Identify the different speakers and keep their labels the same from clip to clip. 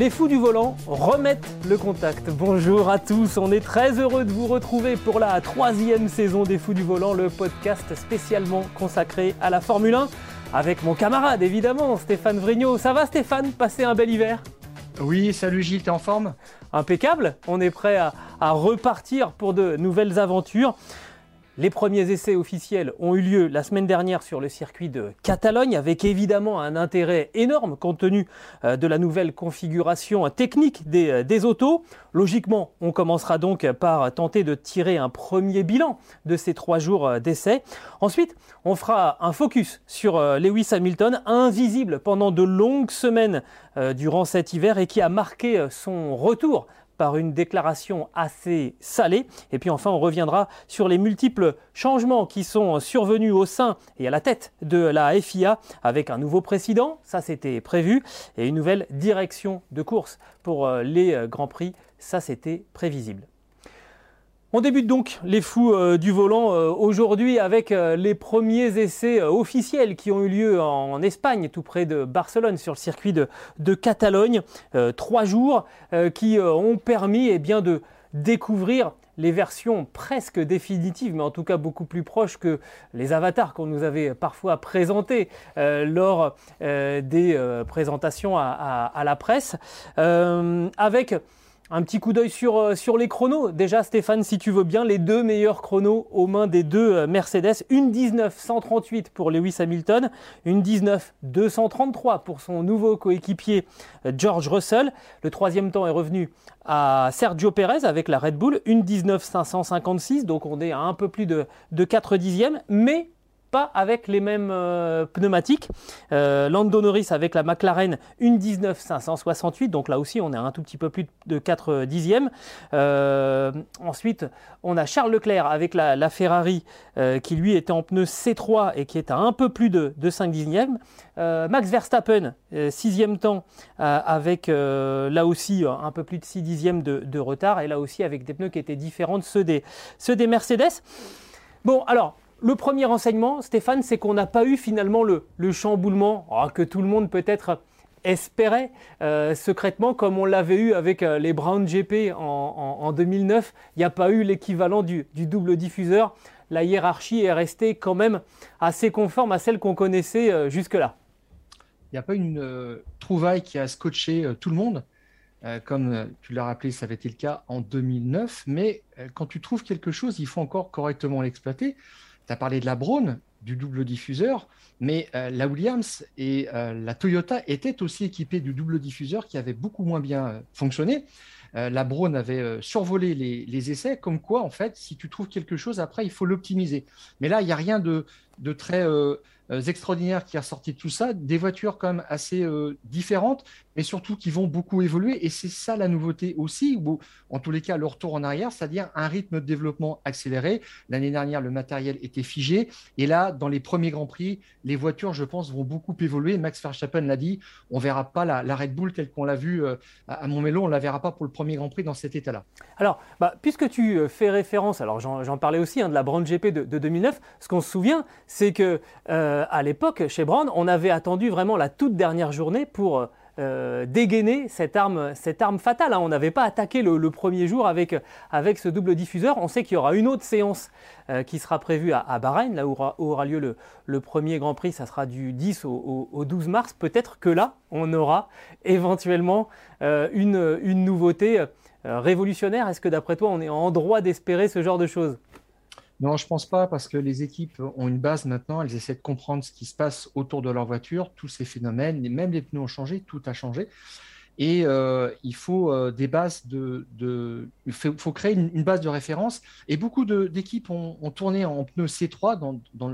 Speaker 1: Les fous du volant remettent le contact. Bonjour à tous, on est très heureux de vous retrouver pour la troisième saison des fous du volant, le podcast spécialement consacré à la Formule 1, avec mon camarade évidemment, Stéphane Vrignot. Ça va Stéphane? Passez un bel hiver
Speaker 2: Oui, salut Gilles, t'es en forme?
Speaker 1: Impeccable, on est prêt à, à repartir pour de nouvelles aventures. Les premiers essais officiels ont eu lieu la semaine dernière sur le circuit de Catalogne, avec évidemment un intérêt énorme compte tenu euh, de la nouvelle configuration technique des, euh, des autos. Logiquement, on commencera donc par tenter de tirer un premier bilan de ces trois jours euh, d'essai. Ensuite, on fera un focus sur Lewis Hamilton, invisible pendant de longues semaines durant cet hiver et qui a marqué son retour par une déclaration assez salée. Et puis enfin, on reviendra sur les multiples changements qui sont survenus au sein et à la tête de la FIA avec un nouveau président, ça c'était prévu, et une nouvelle direction de course pour euh, les euh, Grands Prix, ça c'était prévisible. On débute donc les fous euh, du volant euh, aujourd'hui avec euh, les premiers essais officiels qui ont eu lieu en, Espagne, tout près de Barcelone, sur le circuit de, Catalogne. trois jours qui ont permis eh de découvrir les versions presque définitives, mais en tout cas beaucoup plus proches que les avatars qu'on nous avait parfois présentés lors des présentations à, à, à, la presse, avec un petit coup d'œil sur, euh, sur les chronos. Déjà, Stéphane, si tu veux bien, les deux meilleurs chronos aux mains des deux euh, Mercedes. Une 19 138 pour Lewis Hamilton, une 19 233 pour son nouveau coéquipier euh, George Russell. Le troisième temps est revenu à Sergio Perez avec la Red Bull, une 19 556, donc on est à un peu plus de, de 4 dixièmes, mais pas avec les mêmes euh, pneumatiques. Euh, Lando Norris avec la McLaren, une 19 568, donc là aussi on est un tout petit peu plus de 4 dixièmes. Euh, ensuite, on a Charles Leclerc avec la, Ferrari qui lui était en pneu C3 et qui est à un peu plus de, 5 dixièmes. Max Verstappen, sixième temps, avec là aussi un peu plus de 6 dixièmes de, retard et là aussi avec des pneus qui étaient différents de ceux des, ceux des Mercedes. Bon, alors, le premier renseignement, Stéphane, c'est qu'on n'a pas eu finalement le, chamboulement oh, que tout le monde peut-être espérait euh, secrètement, comme on l'avait eu avec euh, les Brown GP en, 2009. Il n'y a pas eu l'équivalent du, double diffuseur. La hiérarchie est restée quand même assez conforme à celle qu'on connaissait euh, jusque-là.
Speaker 2: Il n'y a pas une trouvaille qui a scotché tout le monde. comme tu l'as rappelé, ça avait été le cas en 2009. Mais quand tu trouves quelque chose, il faut encore correctement l'exploiter. Tu as parlé de la Braun, du double diffuseur, mais euh, la Williams et euh, la Toyota étaient aussi équipées du double diffuseur qui avait beaucoup moins bien euh, fonctionné. la Braun avait survolé les, essais, comme quoi, en fait, si tu trouves quelque chose, après, il faut l'optimiser. Mais là, il n'y a rien de, de très extraordinaire qui a sorti de tout ça, des voitures quand même assez différentes, mais surtout qui vont beaucoup évoluer. Et c'est ça la nouveauté aussi, ou en tous les cas le retour en arrière, c'est-à-dire un rythme de développement accéléré. L'année dernière, le matériel était figé. Et là, dans les premiers Grands Prix, les voitures, je pense, vont beaucoup évoluer. Max Verstappen l'a dit, on ne verra pas la, Red Bull telle qu'on l'a vue euh, à Montmelo, on ne la verra pas pour le premier Grand Prix dans cet état-là.
Speaker 1: Alors, bah, puisque tu euh, fais référence, alors j'en parlais aussi hein, de la Brand GP de, 2009, ce qu'on se souvient, c'est que euh, à l'époque, chez Brand, on avait attendu vraiment la toute dernière journée pour euh, dégainer cette arme, fatale. Hein. On n'avait pas attaqué le, premier jour avec, ce double diffuseur. On sait qu'il y aura une autre séance euh, qui sera prévue à, Bahreïn, là où aura, lieu le, premier Grand Prix. Ça sera du 10 au, 12 mars. Peut-être que là, on aura éventuellement une, une, nouveauté révolutionnaire. Est-ce que d'après toi, on est en droit d'espérer ce genre de choses?
Speaker 2: Non, je pense pas, parce que les équipes ont une base maintenant, elles essaient de comprendre ce qui se passe autour de leur voiture, tous ces phénomènes, même les pneus ont changé, tout a changé. Et il faut des bases de, faut, créer une, base de référence. Et beaucoup d'équipes ont, tourné en pneus C3 dans,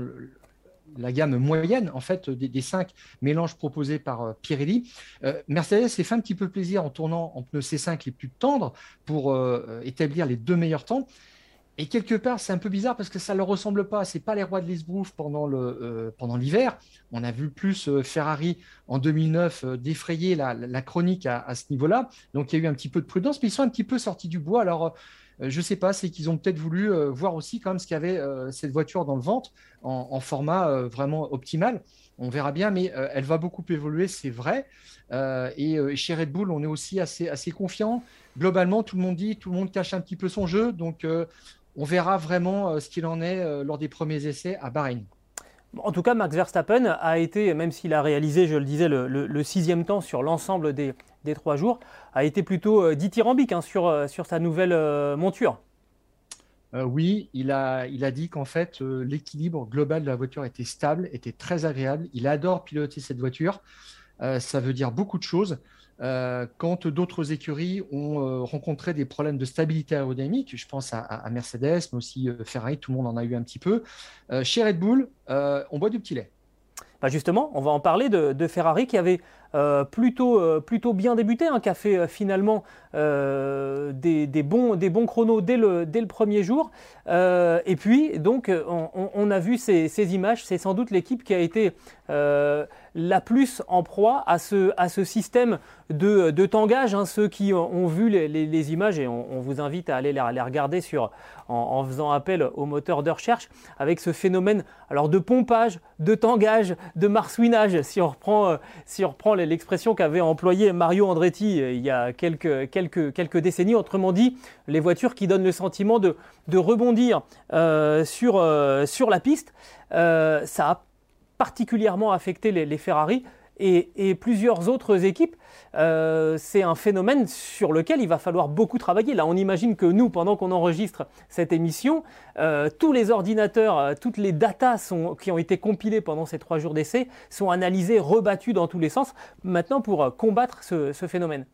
Speaker 2: la gamme moyenne en fait des, cinq mélanges proposés par euh, Pirelli. Euh, Mercedes s'est fait un petit peu plaisir en tournant en pneus C5 les plus tendres pour euh, établir les deux meilleurs temps. Et quelque part, c'est un peu bizarre parce que ça ne leur ressemble pas. C'est pas les rois de Lisbrouf pendant le pendant l'hiver. On a vu plus Ferrari en 2009 défrayer la, chronique à, ce niveau-là. Donc il y a eu un petit peu de prudence, mais ils sont un petit peu sortis du bois. Alors euh, je ne sais pas, c'est qu'ils ont peut-être voulu euh, voir aussi quand même ce qu'il y avait euh, cette voiture dans le ventre en, format vraiment optimal. On verra bien, mais elle va beaucoup évoluer, c'est vrai. et chez Red Bull, on est aussi assez, assez confiant. Globalement, tout le monde dit, tout le monde cache un petit peu son jeu. Donc, on verra vraiment ce qu'il en est lors des premiers essais à Bahreïn.
Speaker 1: En tout cas, Max Verstappen a été, même s'il a réalisé, je le disais, le, sixième temps sur l'ensemble des, trois jours, a été plutôt euh, dithyrambique hein, sur, euh, sur sa nouvelle euh, monture.
Speaker 2: oui, il a, il a dit qu'en fait, l'équilibre global de la voiture était stable, était très agréable. Il adore piloter cette voiture. ça veut dire beaucoup de choses. Euh, quand d'autres écuries ont euh, rencontré des problèmes de stabilité aérodynamique, je pense à, Mercedes, mais aussi euh, Ferrari, tout le monde en a eu un petit peu. chez Red Bull, on boit du petit lait.
Speaker 1: Bah justement, on va en parler de Ferrari qui avait plutôt, plutôt bien débuté, hein, qui a fait finalement des, bons, des bons chronos dès le, dès le premier jour. et puis, donc, on, a vu ces images. C'est sans doute l'équipe qui a été la plus en proie à ce, à ce système de, de tangage. Hein, ceux qui ont vu les, images, et on, vous invite à aller les, regarder en, faisant appel au moteur de recherche, avec ce phénomène alors, de pompage, de tangage, de marsouinage, si on reprend, si on reprend l'expression qu'avait employée Mario Andretti euh, il y a quelques, quelques, quelques décennies. Autrement dit, les voitures qui donnent le sentiment de, de rebondir euh, sur, euh, sur la piste. ça a particulièrement affecté les, Ferrari et, plusieurs autres équipes, euh, c'est un phénomène sur lequel il va falloir beaucoup travailler. Là, on imagine que nous, pendant qu'on enregistre cette émission, euh, tous les ordinateurs, euh, toutes les datas qui ont été compilées pendant ces trois jours d'essai sont analysées, rebattues dans tous les sens, maintenant pour combattre ce, ce phénomène.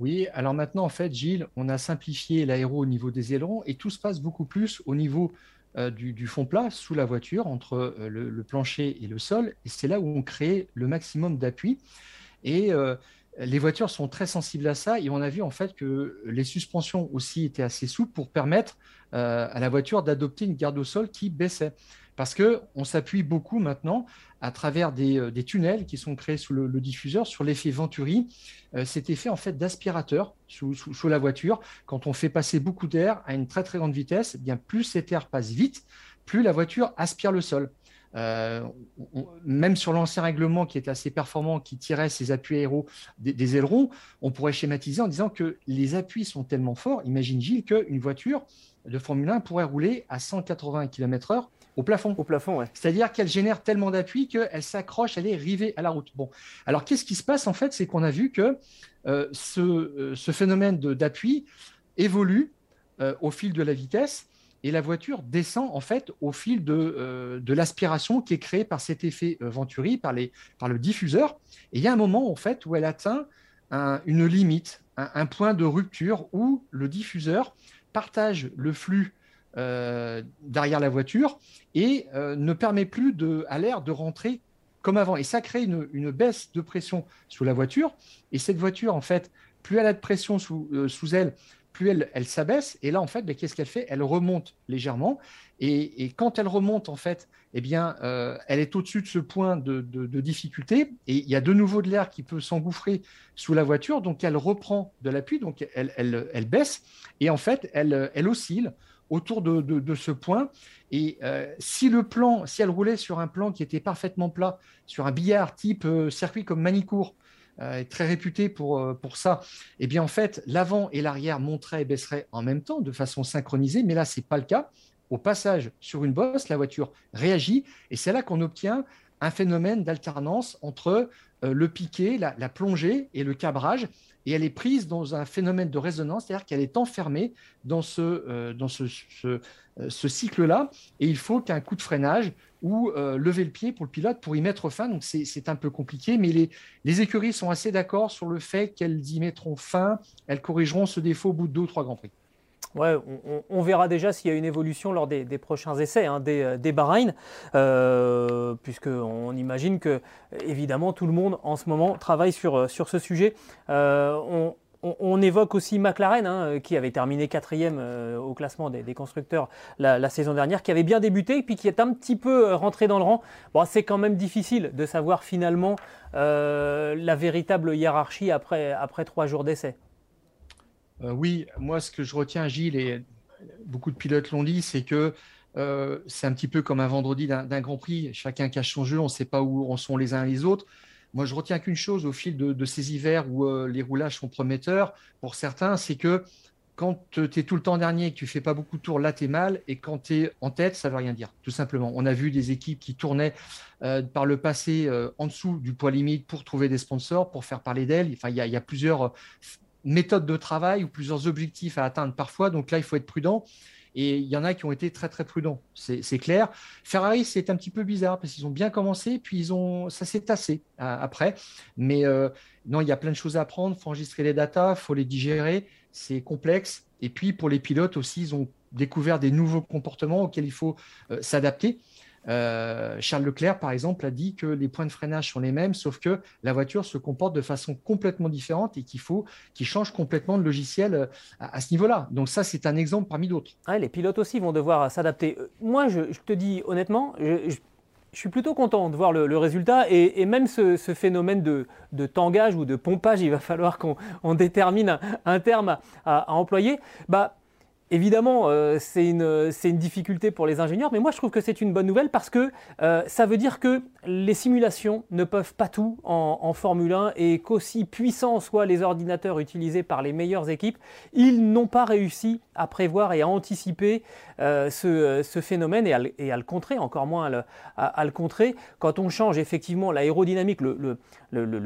Speaker 2: Oui, alors maintenant, en fait, Gilles, on a simplifié l'aéro au niveau des ailerons et tout se passe beaucoup plus au niveau euh, du, fond plat sous la voiture, entre euh, le, plancher et le sol. Et c'est là où on crée le maximum d'appui. Et euh, les voitures sont très sensibles à ça. Et on a vu en fait que les suspensions aussi étaient assez souples pour permettre à la voiture d'adopter une garde au sol qui baissait. Parce qu'on s'appuie beaucoup maintenant à travers des, euh, tunnels qui sont créés sous le, diffuseur sur l'effet Venturi. Euh, cet effet en fait d'aspirateur sous, la voiture. Quand on fait passer beaucoup d'air à une très très grande vitesse, eh bien plus cet air passe vite, plus la voiture aspire le sol. Euh, même sur l'ancien règlement qui était assez performant, qui tirait ses appuis aéros des, ailerons, on pourrait schématiser en disant que les appuis sont tellement forts. Imagine Gilles qu'une voiture de Formule 1 pourrait rouler à 180 km/h au plafond.
Speaker 1: Au plafond, ouais.
Speaker 2: C'est-à-dire qu'elle génère tellement d'appui qu'elle s'accroche, elle est rivée à la route. Bon, alors qu'est-ce qui se passe en fait C'est qu'on a vu que euh, euh, ce, phénomène d'appui évolue euh, au fil de la vitesse et la voiture descend en fait au fil de, de l'aspiration qui est créée par cet effet Venturi, par, les, par le diffuseur. Et il y a un moment en fait où elle atteint une limite, un, point de rupture où le diffuseur partage le flux euh, derrière la voiture et euh, ne permet plus de, à l'air de rentrer comme avant. Et ça crée une, baisse de pression sous la voiture. Et cette voiture, en fait, plus elle a de pression sous, euh, sous elle, plus elle, elle s'abaisse. Et là, en fait, ben, qu'est-ce qu'elle fait? Elle remonte légèrement. Et, quand elle remonte, en fait, eh bien, elle est au-dessus de ce point de, difficulté. Et il y a de nouveau de l'air qui peut s'engouffrer sous la voiture. Donc, elle reprend de l'appui. Donc, elle, elle, elle, baisse. Et en fait, elle, elle oscille autour de, ce point. Et euh, si le plan, si elle roulait sur un plan qui était parfaitement plat, sur un billard type euh, circuit comme Manicourt, euh, très réputé pour, pour ça, eh bien en fait, l'avant et l'arrière monteraient et baisseraient en même temps de façon synchronisée, mais là, ce n'est pas le cas. Au passage sur une bosse, la voiture réagit et c'est là qu'on obtient un phénomène d'alternance entre le piqué, la, plongée et le cabrage et elle est prise dans un phénomène de résonance, c'est-à-dire qu'elle est enfermée dans ce, dans ce, ce cycle-là, et il faut qu'un coup de freinage ou euh, lever le pied pour le pilote pour y mettre fin. Donc c'est un peu compliqué, mais les, les écuries sont assez d'accord sur le fait qu'elles y mettront fin, elles corrigeront ce défaut au bout de deux ou trois Grands Prix.
Speaker 1: On, verra déjà s'il y a une évolution lors des, prochains essais hein, des, des Bahreïn, euh, puisqu'on imagine que, évidemment, tout le monde en ce moment travaille sur, sur ce sujet. Euh, on, évoque aussi McLaren, hein, qui avait terminé quatrième euh, au classement des, constructeurs la, saison dernière, qui avait bien débuté et puis qui est un petit peu euh, rentré dans le rang. C'est quand même difficile de savoir finalement euh, la véritable hiérarchie après, après trois jours d'essai.
Speaker 2: Oui, moi ce que je retiens, Gilles, et beaucoup de pilotes l'ont dit, c'est que c'est un petit peu comme un vendredi d'un Grand Prix. Chacun cache son jeu, on ne sait pas où en sont les uns et les autres. Moi, je retiens qu'une chose au fil de, ces hivers où euh, les roulages sont prometteurs pour certains, c'est que quand tu es tout le temps dernier et que tu fais pas beaucoup de tours, là, tu es mal. Et quand tu es en tête, ça veut rien dire, tout simplement. On a vu des équipes qui tournaient euh, par le passé euh, en dessous du poids limite pour trouver des sponsors, pour faire parler d'elles. Enfin, il y, a plusieurs méthodes de travail ou plusieurs objectifs à atteindre parfois. Donc là, il faut être prudent. Et il y en a qui ont été très très prudents, c'est clair. Ferrari, c'est un petit peu bizarre parce qu'ils ont bien commencé, puis ils ont, ça s'est tassé euh, après. Mais euh, non, il y a plein de choses à apprendre. Il faut enregistrer les datas, il faut les digérer. C'est complexe. Et puis pour les pilotes aussi, ils ont découvert des nouveaux comportements auxquels il faut euh, s'adapter. Euh, Charles Leclerc, par exemple, a dit que les points de freinage sont les mêmes, sauf que la voiture se comporte de façon complètement différente et qu'il faut qu'il change complètement de logiciel euh, à, ce niveau-là. Donc ça, c'est un exemple parmi d'autres.
Speaker 1: les pilotes aussi vont devoir s'adapter. Euh, moi, je, te dis honnêtement, je, suis plutôt content de voir le, résultat et, même ce, phénomène de, tangage ou de pompage, il va falloir qu'on détermine un, terme à, à, employer. Bah, Évidemment, euh, c'est une, difficulté pour les ingénieurs, mais moi je trouve que c'est une bonne nouvelle parce que euh, ça veut dire que les simulations ne peuvent pas tout en, Formule 1 et qu'aussi puissants soient les ordinateurs utilisés par les meilleures équipes, ils n'ont pas réussi à prévoir et à anticiper euh, ce, phénomène et à, le contrer, encore moins à le, contrer. Quand on change effectivement l'aérodynamique,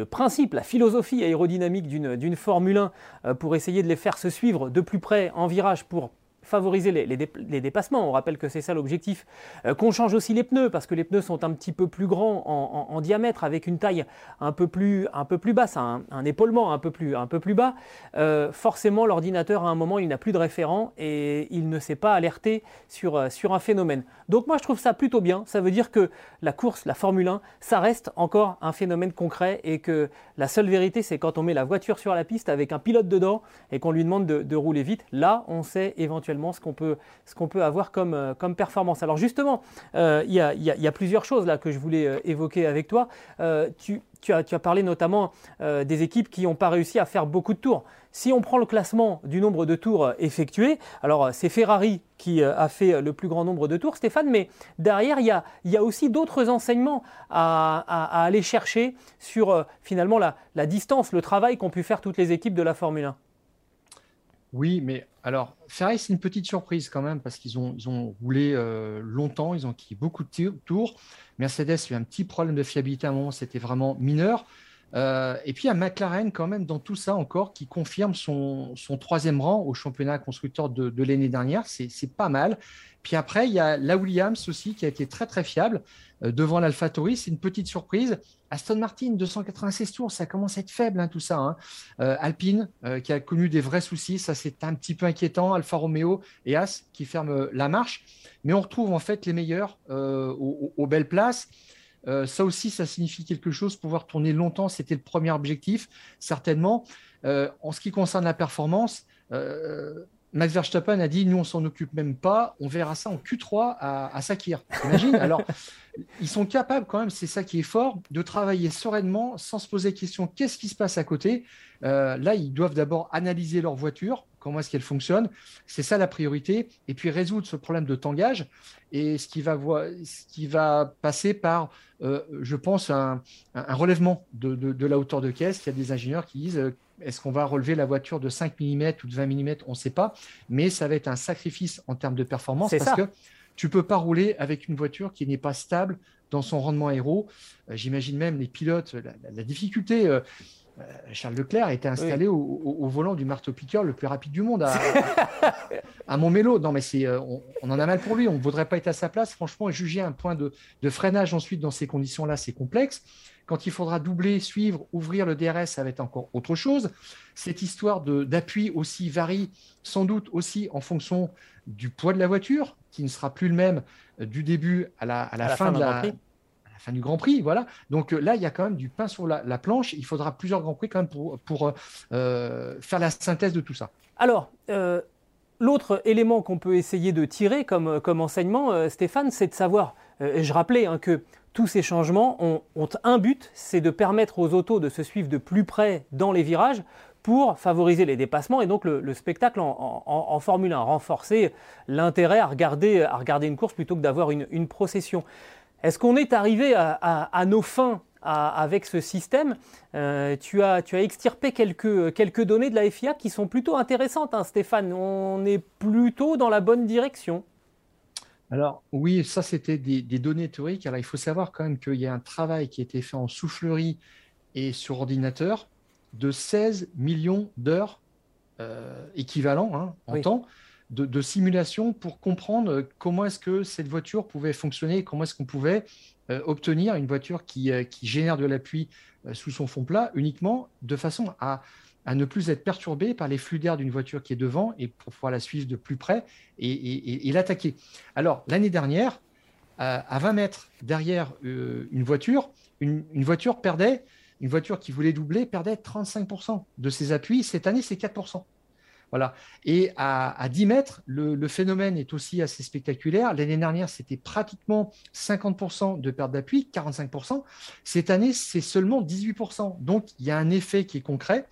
Speaker 1: principe, la philosophie aérodynamique d'une Formule 1 pour essayer de les faire se suivre de plus près en virage pour favoriser les, dépassements. On rappelle que c'est ça l'objectif. Euh, qu'on change aussi les pneus, parce que les pneus sont un petit peu plus grands en, diamètre, avec une taille un peu plus, un peu plus basse, un, épaulement un peu plus, un peu plus bas. Euh, forcément, l'ordinateur, à un moment, il n'a plus de référent et il ne sait pas alerter sur, euh, sur un phénomène. Donc moi, je trouve ça plutôt bien. Ça veut dire que la course, la Formule 1, ça reste encore un phénomène concret et que la seule vérité, c'est quand on met la voiture sur la piste avec un pilote dedans et qu'on lui demande de rouler vite. Là, on sait éventuellement ce qu'on peut, avoir comme, euh, performance. Alors justement, euh, il y, a, plusieurs choses là que je voulais euh, évoquer avec toi. tu, as, parlé notamment des équipes qui n'ont pas réussi à faire beaucoup de tours. Si on prend le classement du nombre de tours effectués, alors c'est Ferrari qui a fait le plus grand nombre de tours, Stéphane, mais derrière, il y a, aussi d'autres enseignements à, aller chercher sur finalement la distance, le travail qu'ont pu faire toutes les équipes de la Formule 1.
Speaker 2: Oui, mais alors, Ferrari, c'est une petite surprise quand même parce qu'ils ont, roulé euh, longtemps, ils ont quitté beaucoup de tours. Mercedes a eu un petit problème de fiabilité à un moment, c'était vraiment mineur. Euh, et puis il y a McLaren quand même dans tout ça encore qui confirme son, troisième rang au championnat constructeur de, l'année dernière. C'est pas mal. Puis après, il y a la Williams aussi qui a été très très fiable euh, devant l'AlphaTauri. C'est une petite surprise. Aston Martin, 296 tours, ça commence à être faible hein, tout ça. Hein. Euh, Alpine euh, qui a connu des vrais soucis, ça c'est un petit peu inquiétant. Alfa Romeo et As qui ferment la marche. Mais on retrouve en fait les meilleurs aux, belles places. Ça aussi, ça signifie quelque chose. Pouvoir tourner longtemps, c'était le premier objectif, certainement. en ce qui concerne la performance, Max Verstappen a dit nous on s'en occupe même pas, on verra ça en Q3 à, Sakir. Imagine Alors ils sont capables quand même, c'est ça qui est fort, de travailler sereinement sans se poser la question qu'est-ce qui se passe à côté? Euh, là ils doivent d'abord analyser leur voiture, comment est-ce qu'elle fonctionne, c'est ça la priorité, et puis résoudre ce problème de tangage et ce qui va, ce qui va passer par, euh, je pense, un, relèvement de, de, la hauteur de caisse. Il y a des ingénieurs qui disent euh, est-ce qu'on va relever la voiture de 5 mm ou de 20 mm On ne sait pas. Mais ça va être un sacrifice en termes de performance parce que Tu peux pas rouler avec une voiture qui n'est pas stable dans son rendement aéro. Euh, j'imagine même les pilotes, la, difficulté. Euh, Charles Leclerc était installé au, volant du marteau-piqueur le plus rapide du monde à, à, Montmélo. Non, mais c'est, on, en a mal pour lui. On ne voudrait pas être à sa place. Franchement, juger un point de, freinage ensuite dans ces conditions-là, c'est complexe. Quand il faudra doubler, suivre, ouvrir le DRS, ça va être encore autre chose. Cette histoire d'appui aussi varie sans doute aussi en fonction du poids de la voiture, qui ne sera plus le même du début à la, à la, fin, de la, fin du Grand Prix. Voilà. Donc euh, là, il y a quand même du pain sur la, planche. Il faudra plusieurs Grands Prix quand même pour, pour euh, faire la synthèse de tout ça.
Speaker 1: Alors, euh, l'autre élément qu'on peut essayer de tirer comme, comme enseignement, Stéphane, c'est de savoir, je rappelais hein, que tous ces changements ont, ont un but, c'est de permettre aux autos de se suivre de plus près dans les virages pour favoriser les dépassements et donc le, spectacle en, Formule 1, renforcer l'intérêt à regarder, à regarder une course plutôt que d'avoir une, procession. Est-ce qu'on est arrivé à, nos fins avec ce système euh, tu, as, tu as extirpé quelques, quelques données de la FIA qui sont plutôt intéressantes, hein, Stéphane. On est plutôt dans la bonne direction.
Speaker 2: Alors oui, ça c'était des, des, données théoriques. Alors il faut savoir quand même qu'il y a un travail qui a été fait en soufflerie et sur ordinateur de 16 millions d'heures euh, équivalents hein, en temps de, simulation pour comprendre comment est-ce que cette voiture pouvait fonctionner, comment est-ce qu'on pouvait euh, obtenir une voiture qui, euh, génère de l'appui sous son fond plat uniquement de façon à, ne plus être perturbé par les flux d'air d'une voiture qui est devant et pour pouvoir la suivre de plus près et, l'attaquer. Alors, l'année dernière, à 20 mètres derrière une voiture, une voiture perdait une voiture qui voulait doubler perdait 35% de ses appuis. Cette année, c'est 4%. Voilà. Et à, 10 mètres, le, phénomène est aussi assez spectaculaire. L'année dernière, c'était pratiquement 50% de perte d'appui, 45%. Cette année, c'est seulement 18%. Donc, il y a un effet qui est concret.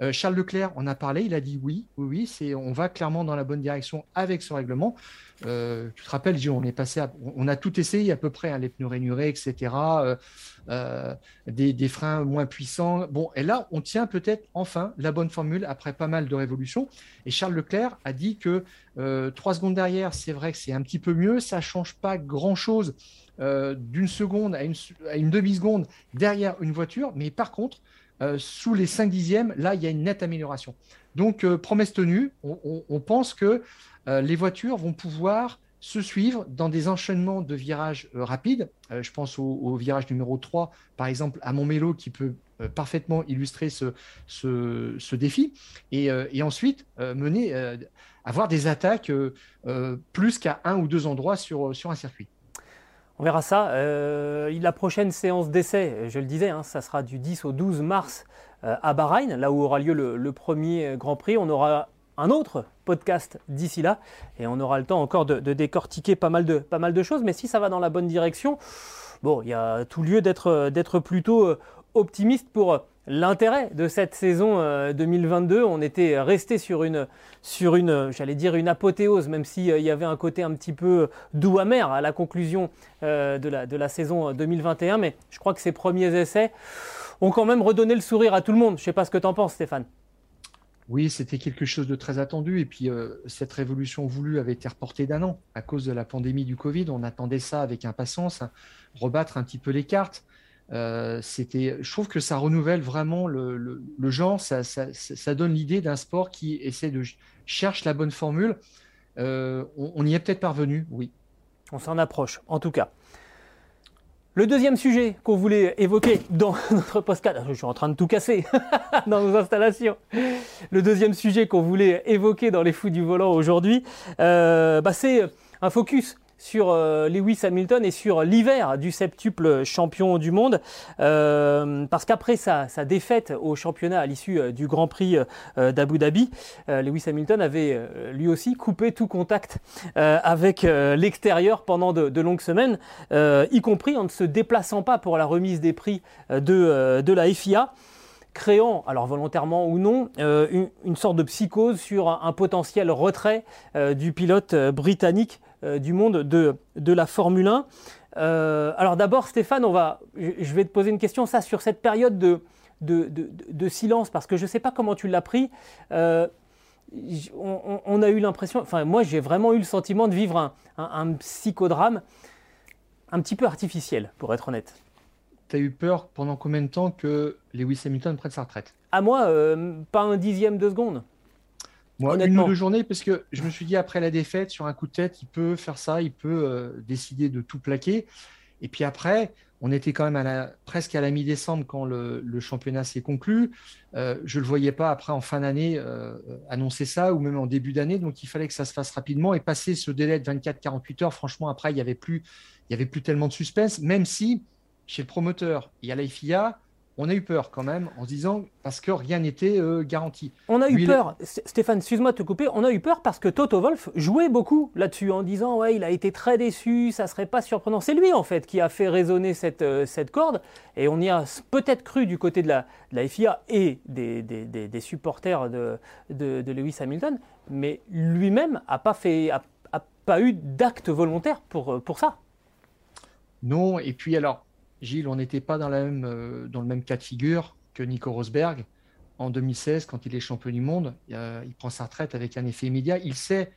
Speaker 2: Euh, Charles Leclerc en a parlé, il a dit oui, oui, oui, on va clairement dans la bonne direction avec ce règlement. Euh, tu te rappelles, on est passé, on a tout essayé à peu près, hein, les pneus rainurés, etc. Euh, des, freins moins puissants. Bon, et là, on tient peut-être enfin la bonne formule après pas mal de révolutions. Et Charles Leclerc a dit que trois secondes derrière, c'est vrai que c'est un petit peu mieux, ça change pas grand-chose d'une seconde à à une demi-seconde derrière une voiture, mais par contre, euh, sous les 5 dixièmes, là, il y a une nette amélioration. Donc, euh, promesse tenue, on, pense que euh, les voitures vont pouvoir se suivre dans des enchaînements de virages rapides. je pense au, virage numéro 3, par exemple, à Montmélo, qui peut parfaitement illustrer ce, défi. Et, ensuite, mener, avoir des attaques plus qu'à un ou deux endroits sur un circuit.
Speaker 1: On verra ça. Euh, la prochaine séance d'essai, je le disais, hein, ça sera du 10 au 12 mars euh, à Bahreïn, là où aura lieu le, premier Grand Prix. On aura un autre podcast d'ici là et on aura le temps encore de, décortiquer pas mal de, pas mal de choses. Mais si ça va dans la bonne direction, bon, il y a tout lieu d'être plutôt euh, optimiste pour l'intérêt de cette saison 2022. Euh, on était resté sur une, sur une j'allais dire une apothéose, même s'il euh, y avait un côté un petit peu doux amer à la conclusion euh, de, la, de la saison 2021. Mais je crois que ces premiers essais ont quand même redonné le sourire à tout le monde. Je ne sais pas ce que tu en penses, Stéphane.
Speaker 2: Oui, c'était quelque chose de très attendu. Et puis, cette révolution voulue avait été reportée d'un an à cause de la pandémie du Covid. On attendait ça avec impatience, hein. rebattre un petit peu les cartes. Euh, c'était, je trouve que ça renouvelle vraiment le, genre, ça, donne l'idée d'un sport qui essaie de cherche la bonne formule. Euh, on, y est peut-être parvenu, oui.
Speaker 1: On s'en approche, en tout cas. Le deuxième sujet qu'on voulait évoquer dans notre podcast, je suis en train de tout casser dans nos installations. Le deuxième sujet qu'on voulait évoquer dans les fous du volant aujourd'hui, euh, bah, c'est un focus sur euh, Lewis Hamilton et sur l'hiver du septuple champion du monde. Euh, parce qu'après sa, défaite au championnat à l'issue euh, du Grand Prix d'Abu Dhabi, Lewis Hamilton avait lui aussi coupé tout contact avec l'extérieur pendant de, longues semaines, y compris en ne se déplaçant pas pour la remise des prix de, la FIA créant, alors volontairement ou non, une, sorte de psychose sur un, potentiel retrait du pilote britannique du monde de, de, la Formule 1. Euh, alors d'abord, Stéphane, on va, je vais te poser une question, ça, sur cette période de, de, de silence, parce que je ne sais pas comment tu l'as pris. Euh, on, a eu l'impression, enfin moi j'ai vraiment eu le sentiment de vivre un, psychodrame un petit peu artificiel, pour être honnête.
Speaker 2: Tu as eu peur pendant combien de temps que Lewis Hamilton prenne sa retraite?
Speaker 1: À moi, euh, pas un dixième de seconde.
Speaker 2: Moi, une ou deux journées, parce que je me suis dit après la défaite, sur un coup de tête, il peut faire ça, il peut euh, décider de tout plaquer. Et puis après, on était quand même à la, presque à la mi-décembre quand le, championnat s'est conclu. Euh, je ne le voyais pas après en fin d'année euh, annoncer ça ou même en début d'année. Donc il fallait que ça se fasse rapidement et passer ce délai de 24-48 heures. Franchement, après, il n'y avait, plus, il y avait plus tellement de suspense, même si chez le promoteur et à la FIA, on a eu peur quand même en se disant parce que rien n'était euh, garanti.
Speaker 1: On a eu peur, Stéphane, excuse-moi de te couper, on a eu peur parce que Toto Wolf jouait beaucoup là-dessus en disant ouais, il a été très déçu, ça serait pas surprenant. C'est lui en fait qui a fait résonner cette, euh, cette corde et on y a peut-être cru du côté de la, la FIA et des, des, supporters de, de, Lewis Hamilton, mais lui-même n'a pas, fait, a, pas eu d'acte volontaire pour, pour ça.
Speaker 2: Non, et puis alors, Gilles, on n'était pas dans, euh, dans, le même cas de figure que Nico Rosberg. En 2016, quand il est champion du monde, il prend sa retraite avec un effet immédiat. Il sait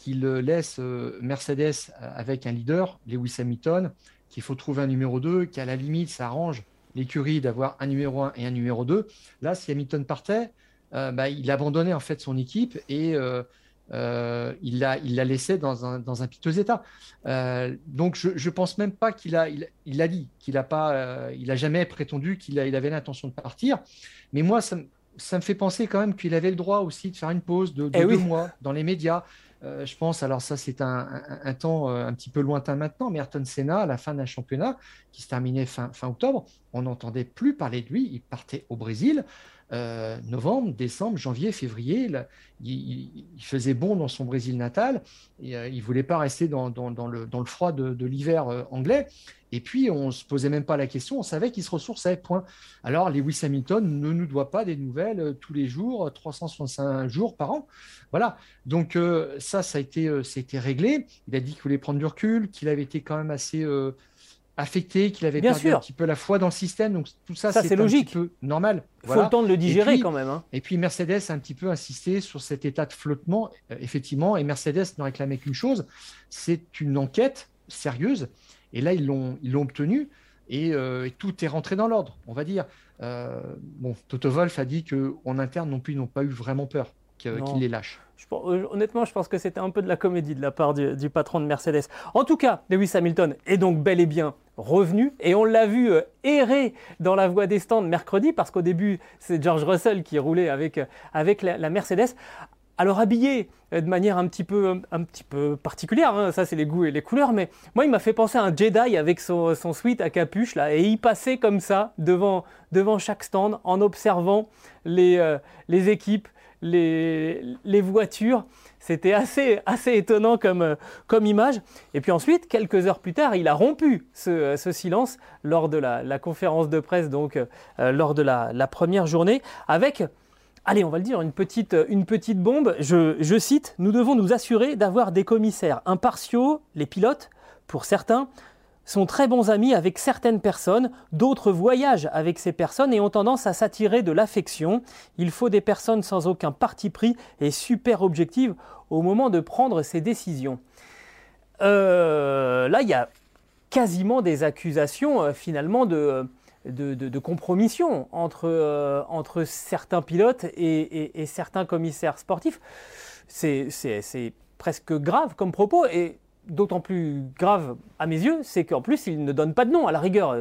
Speaker 2: qu'il laisse euh, Mercedes avec un leader, Lewis Hamilton, qu'il faut trouver un numéro 2, qu'à la limite, ça arrange l'écurie d'avoir un numéro 1 et un numéro 2. Là, si Hamilton partait, euh, bah, il abandonnait en fait son équipe et euh, il l'a il l'a laissé dans un, dans un piteux état. Euh, donc je ne pense même pas qu'il a, il, il a dit qu'il a pas, euh, il a jamais prétendu qu'il il avait l'intention de partir. Mais moi, ça, ça, me fait penser quand même qu'il avait le droit aussi de faire une pause de, eh deux mois dans les médias. je pense, alors ça c'est un, un, temps un petit peu lointain maintenant, mais Ayrton Senna, à la fin d'un championnat qui se terminait fin, fin octobre, on n'entendait plus parler de lui, il partait au Brésil. Euh, novembre, décembre, janvier, février, il, faisait bon dans son Brésil natal euh, il voulait pas rester dans, le, froid de, l'hiver euh, anglais. Et puis, on se posait même pas la question, on savait qu'il se ressourçait, point. Alors, Lewis Hamilton ne nous doit pas des nouvelles tous les jours, 365 jours par an. Voilà. Donc, ça, ça a, été, ça a été réglé. Il a dit qu'il voulait prendre du recul, qu'il avait été quand même assez affecté, qu'il avait perdu un petit peu la foi dans le système. Donc tout ça, c'est logique. Un peu normal.
Speaker 1: Il faut le temps de le digérer quand même. Hein.
Speaker 2: Et puis Mercedes a un petit peu insisté sur cet état de flottement, euh, effectivement. Et Mercedes ne réclamait qu'une chose, c'est une enquête sérieuse. Et là, ils l'ont, ils l'ont obtenue. Et, euh, tout est rentré dans l'ordre, on va dire. Euh, bon, Toto Wolf a dit qu'en interne non plus, ils n'ont pas eu vraiment peur qu'il les lâche.
Speaker 1: Euh, honnêtement, je pense que c'était un peu de la comédie de la part du, patron de Mercedes. En tout cas, Lewis Hamilton est donc bel et bien revenu et on l'a vu euh, errer dans la voie des stands mercredi parce qu'au début, c'est George Russell qui roulait avec, euh, avec la, Mercedes. Alors habillé de manière un petit peu, un petit peu particulière, hein, ça c'est les goûts et les couleurs, mais moi il m'a fait penser à un Jedi avec son, son suite à capuche là, et il passait comme ça devant, devant chaque stand en observant les, les équipes, les, voitures. C'était assez, assez étonnant comme, comme image. Et puis ensuite, quelques heures plus tard, il a rompu ce, ce silence lors de la, conférence de presse, donc euh, lors de la, première journée, avec, allez, on va le dire, une petite, une petite bombe. Je cite, Nous devons nous assurer d'avoir des commissaires impartiaux, les pilotes, pour certains, sont très bons amis avec certaines personnes, d'autres voyagent avec ces personnes et ont tendance à s'attirer de l'affection. Il faut des personnes sans aucun parti pris et super objectives au moment de prendre ces décisions. Euh, là, il y a quasiment des accusations euh, finalement de, compromission entre, euh, entre certains pilotes et, et certains commissaires sportifs. C'est presque grave comme propos et d'autant plus grave à mes yeux, c'est qu'en plus, il ne donne pas de nom. À la rigueur,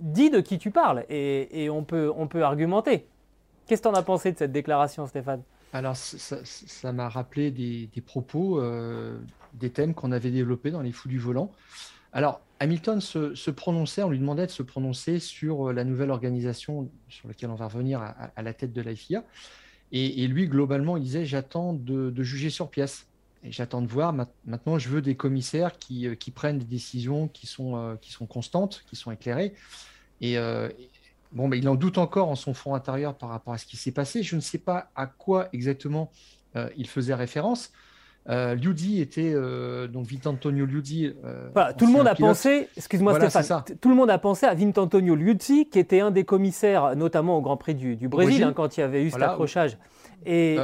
Speaker 1: dis de qui tu parles et, on, peut, on peut argumenter. Qu'est-ce que tu en as pensé de cette déclaration, Stéphane?
Speaker 2: Alors, ça m'a rappelé des, propos, euh, des thèmes qu'on avait développés dans les fous du volant. Alors, Hamilton se, prononçait, on lui demandait de se prononcer sur euh, la nouvelle organisation sur laquelle on va revenir à, la tête de la FIA. Et, lui, globalement, il disait J'attends de, de, juger sur pièce. Et j'attends de voir. Maintenant, je veux des commissaires qui, euh, qui prennent des décisions qui sont, euh, qui sont constantes, qui sont éclairées. Et euh, bon, mais il en doute encore en son fond intérieur par rapport à ce qui s'est passé. Je ne sais pas à quoi exactement il faisait référence. Euh, Liudi était donc Vintantonio Liudi.
Speaker 1: tout le monde a pensé, excuse-moi Stéphane, tout le monde a pensé à Vintantonio Liudi, qui était un des commissaires, notamment au Grand Prix du, Brésil, hein, quand il y avait eu cet accrochage.
Speaker 2: Et,
Speaker 1: Et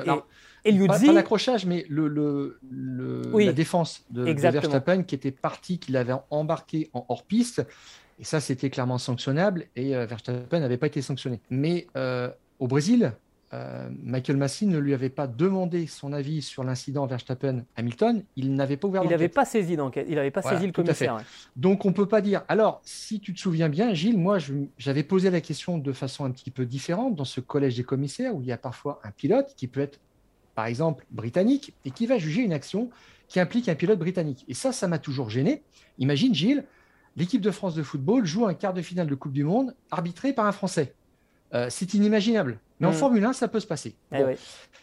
Speaker 2: pas, pas l'accrochage, mais le, le, la défense de, de, Verstappen qui était parti, qu'il avait embarqué en hors-piste. Et ça, c'était clairement sanctionnable. Et Verstappen n'avait pas été sanctionné. Mais au Brésil, euh, Michael Massey ne lui avait pas demandé son avis sur l'incident Verstappen-Hamilton, il n'avait pas ouvert
Speaker 1: Il n'avait pas saisi d'enquête, il n'avait pas saisi le commissaire.
Speaker 2: Donc on ne peut pas dire. Alors, si tu te souviens bien, Gilles, moi j'avais posé la question de façon un petit peu différente dans ce collège des commissaires où il y a parfois un pilote qui peut être, par exemple, britannique et qui va juger une action qui implique un pilote britannique. Et ça, ça m'a toujours gêné. Imagine, Gilles, l'équipe de France de football joue un quart de finale de Coupe du Monde arbitré par un Français. Euh, c'est inimaginable. Mais en mm. Formule 1, ça peut se passer. Eh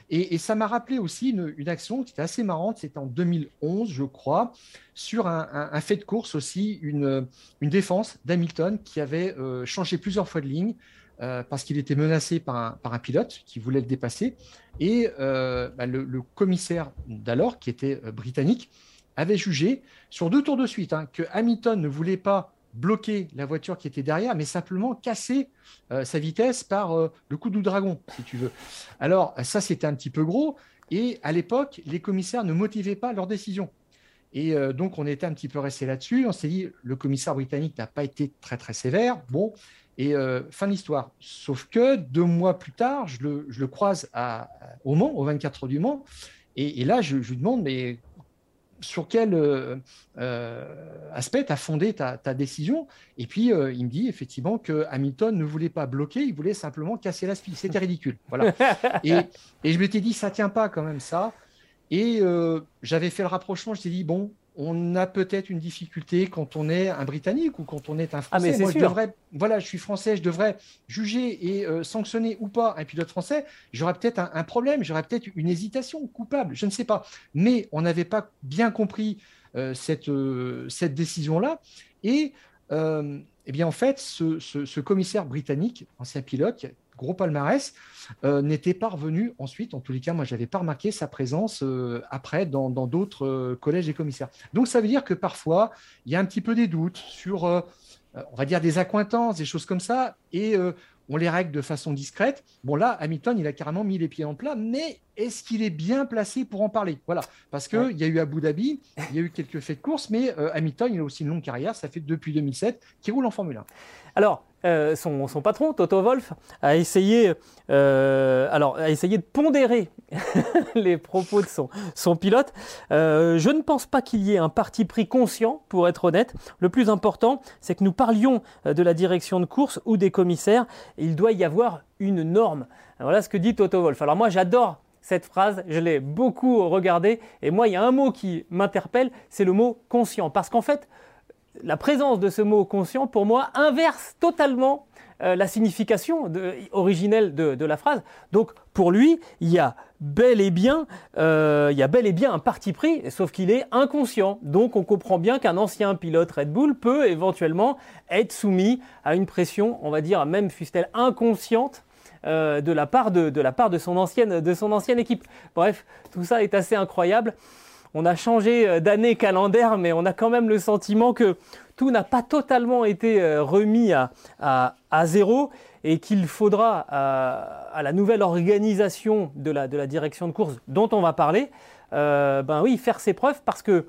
Speaker 2: et, ça m'a rappelé aussi une, action qui était assez marrante, c'était en 2011, je crois, sur un, fait de course aussi, une, défense d'Hamilton qui avait euh, changé plusieurs fois de ligne euh, parce qu'il était menacé par un, pilote qui voulait le dépasser. Et bah, le, commissaire d'alors, qui était britannique, avait jugé sur deux tours de suite hein, que Hamilton ne voulait pas bloquer la voiture qui était derrière, mais simplement casser euh, sa vitesse par euh, le coup de dragon, si tu veux. Alors, ça, c'était un petit peu gros. Et à l'époque, les commissaires ne motivaient pas leur décision. Et euh, donc, on était un petit peu resté là-dessus. On s'est dit, le commissaire britannique n'a pas été très, très sévère. Bon, et fin de l'histoire. Sauf que deux mois plus tard, je le, croise à, au Mans, au 24 heures du Mans. Et, et là, je, je, lui demande, mais sur quel euh, euh, aspect tu as fondé ta, décision? Et puis, euh, il me dit effectivement que Hamilton ne voulait pas bloquer, il voulait simplement casser la spie. C'était ridicule. Voilà. et, et, je m'étais dit, ça tient pas quand même ça. Et j'avais fait le rapprochement, je t'ai dit, bon, on a peut-être une difficulté quand on est un Britannique ou quand on est un ah, Français.
Speaker 1: Moi,
Speaker 2: je devrais, voilà, je suis français, je devrais juger et euh, sanctionner ou pas un pilote français. J'aurais peut-être un, problème, j'aurais peut-être une hésitation coupable, je ne sais pas. Mais on n'avait pas bien compris euh, cette, euh, cette décision-là. Et eh bien, en fait, ce, ce commissaire britannique, ancien pilote, gros palmarès, euh, n'était pas revenu ensuite. En tous les cas, moi, je n'avais pas remarqué sa présence euh, après dans d'autres euh, collèges et commissaires. Donc, ça veut dire que parfois, il y a un petit peu des doutes sur, on va dire, des accointances, des choses comme ça, et on les règle de façon discrète. Bon, là, Hamilton, il a carrément mis les pieds en plat, mais est-ce qu'il est bien placé pour en parler? Voilà, parce qu'il il y a eu Abu Dhabi, il y a eu quelques faits de course, mais Hamilton, il a aussi une longue carrière, ça fait depuis 2007 qu'il roule en Formule 1.
Speaker 1: Alors, euh, son, patron, Toto Wolf, a essayé, euh, alors, a essayé de pondérer les propos de son, pilote. Euh, je ne pense pas qu'il y ait un parti pris conscient, pour être honnête. Le plus important, c'est que nous parlions de la direction de course ou des commissaires. Il doit y avoir une norme. Voilà ce que dit Toto Wolf. Alors moi, j'adore cette phrase, je l'ai beaucoup regardée. Et moi, il y a un mot qui m'interpelle, c'est le mot conscient. Parce qu'en fait, la présence de ce mot conscient, pour moi, inverse totalement euh, la signification originelle de, la phrase. Donc, pour lui, il y a bel et bien, euh, il y a bel et bien un parti pris, sauf qu'il est inconscient. Donc, on comprend bien qu'un ancien pilote Red Bull peut éventuellement être soumis à une pression, on va dire, même fût-elle inconsciente, euh, de, la part de, la part de son ancienne, de son ancienne équipe. Bref, tout ça est assez incroyable on a changé euh, d'année calendaire, mais on a quand même le sentiment que tout n'a pas totalement été euh, remis à, zéro et qu'il faudra à, la nouvelle organisation de la, direction de course dont on va parler, euh, ben oui, faire ses preuves parce que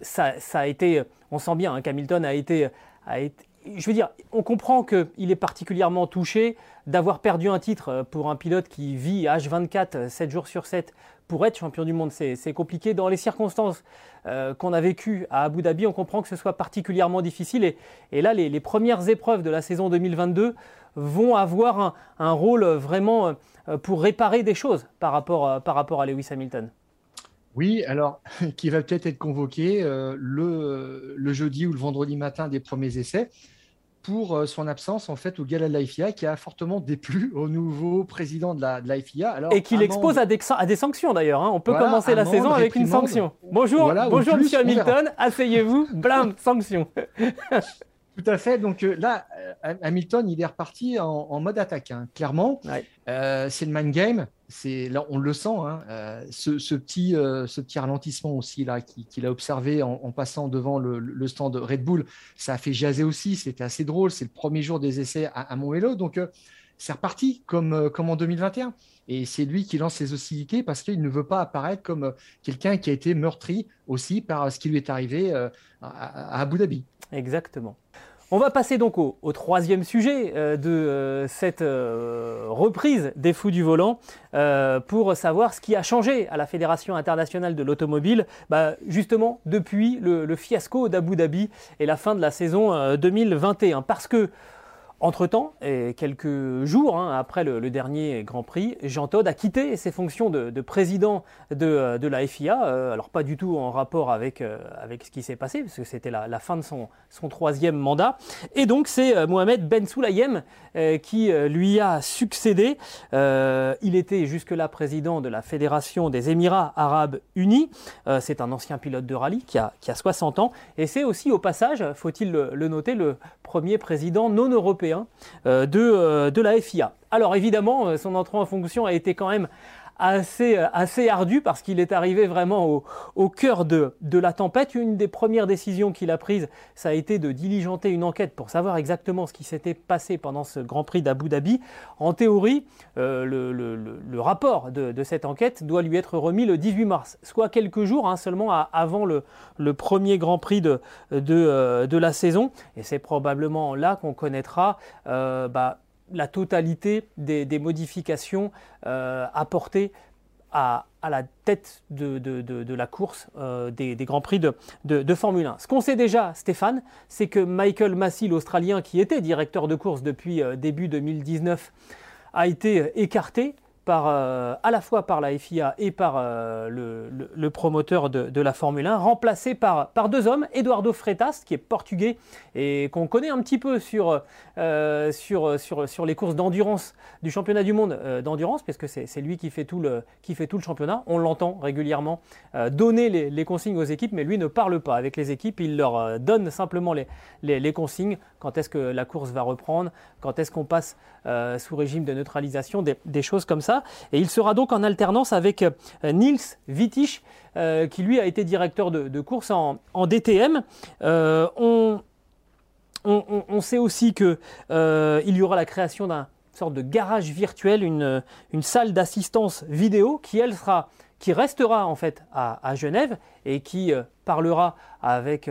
Speaker 1: ça, a été, on sent bien hein, qu'Hamilton a été, a été, je veux dire, on comprend qu'il est particulièrement touché d'avoir perdu un titre pour un pilote qui vit H24, 7 jours sur 7 pour être champion du monde. C'est compliqué. Dans les circonstances euh, qu'on a vécues à Abu Dhabi, on comprend que ce soit particulièrement difficile. Et, là, les, premières épreuves de la saison 2022 vont avoir un, rôle vraiment euh, pour réparer des choses par rapport, par rapport à Lewis Hamilton.
Speaker 2: Oui, alors, qui va peut-être être convoqué euh, le, jeudi ou le vendredi matin des premiers essais pour euh, son absence en fait au gala de l'IFIA qui a fortement déplu au nouveau président de la, de Alors,
Speaker 1: et qui l'expose à des, à des sanctions d'ailleurs. Hein. On peut commencer la saison avec une sanction. Bonjour, bonjour Monsieur Hamilton, asseyez-vous, blam, sanction.
Speaker 2: Tout à fait. Donc euh, là, euh, Hamilton, il est reparti en, mode attaque, hein, clairement. c'est le mind game. C'est là, on le sent. Hein, ce, petit, ce petit ralentissement aussi là qu'il a observé en, passant devant le, stand de Red Bull, ça a fait jaser aussi. C'était assez drôle. C'est le premier jour des essais à, à Montmelo. Donc c'est reparti comme, comme en 2021. Et c'est lui qui lance ses hostilités parce qu'il ne veut pas apparaître comme quelqu'un qui a été meurtri aussi par ce qui lui est arrivé à Abu Dhabi.
Speaker 1: Exactement. On va passer donc au, troisième sujet euh, de euh, cette euh, reprise des fous du volant pour savoir ce qui a changé à la Fédération internationale de l'automobile, bah, justement depuis le, le fiasco d'Abu Dhabi et la fin de la saison 2021. Parce que entre-temps, et quelques jours hein, après le, dernier Grand Prix, Jean Todt a quitté ses fonctions de, président de, la FIA, euh, alors pas du tout en rapport avec, euh, avec ce qui s'est passé, parce que c'était la, fin de son, troisième mandat. Et donc c'est euh, Mohamed Ben Soulayem qui lui a succédé. il était jusque-là président de la Fédération des Émirats arabes unis. c'est un ancien pilote de rallye qui a 60 ans. Et c'est aussi au passage, faut-il le noter, le premier président non européen euh, de, euh, de la FIA. Alors évidemment, euh, son entrée en fonction a été quand même assez, euh, assez ardu parce qu'il est arrivé vraiment au, au cœur de, de, la tempête. Une des premières décisions qu'il a prises, ça a été de diligenter une enquête pour savoir exactement ce qui s'était passé pendant ce Grand Prix d'Abu Dhabi. En théorie, euh, le, le, rapport de, cette enquête doit lui être remis le 18 mars, soit quelques jours hein, seulement avant le, premier Grand Prix de, euh, de la saison. Et c'est probablement là qu'on connaîtra bah, la totalité des, modifications euh, apportées à, la tête de, la course euh, des, Grands Prix de, Formule 1. Ce qu'on sait déjà, Stéphane, c'est que Michael Massey, l'Australien, qui était directeur de course depuis euh, début 2019, a été écarté euh, à la fois par la FIA et par euh, le, promoteur de, la Formule 1, remplacé par, par deux hommes, Eduardo Freitas, qui est portugais et qu'on connaît un petit peu sur, euh, sur, sur, sur, les courses d'endurance du championnat du monde d'endurance, parce que c'est lui qui fait, tout le, qui fait tout le championnat. On l'entend régulièrement donner les, consignes aux équipes, mais lui ne parle pas avec les équipes, il leur donne simplement les, les, les consignes, quand est-ce que la course va reprendre, quand est-ce qu'on passe sous régime de neutralisation, des choses comme ça. Et il sera donc en alternance avec euh, Nils Wittich, euh, qui lui a été directeur de, course en, DTM. Euh, on, sait aussi qu'il y aura la création d'un sorte de garage virtuel, une, salle d'assistance vidéo qui, elle, sera qui restera en fait à, Genève et qui parlera avec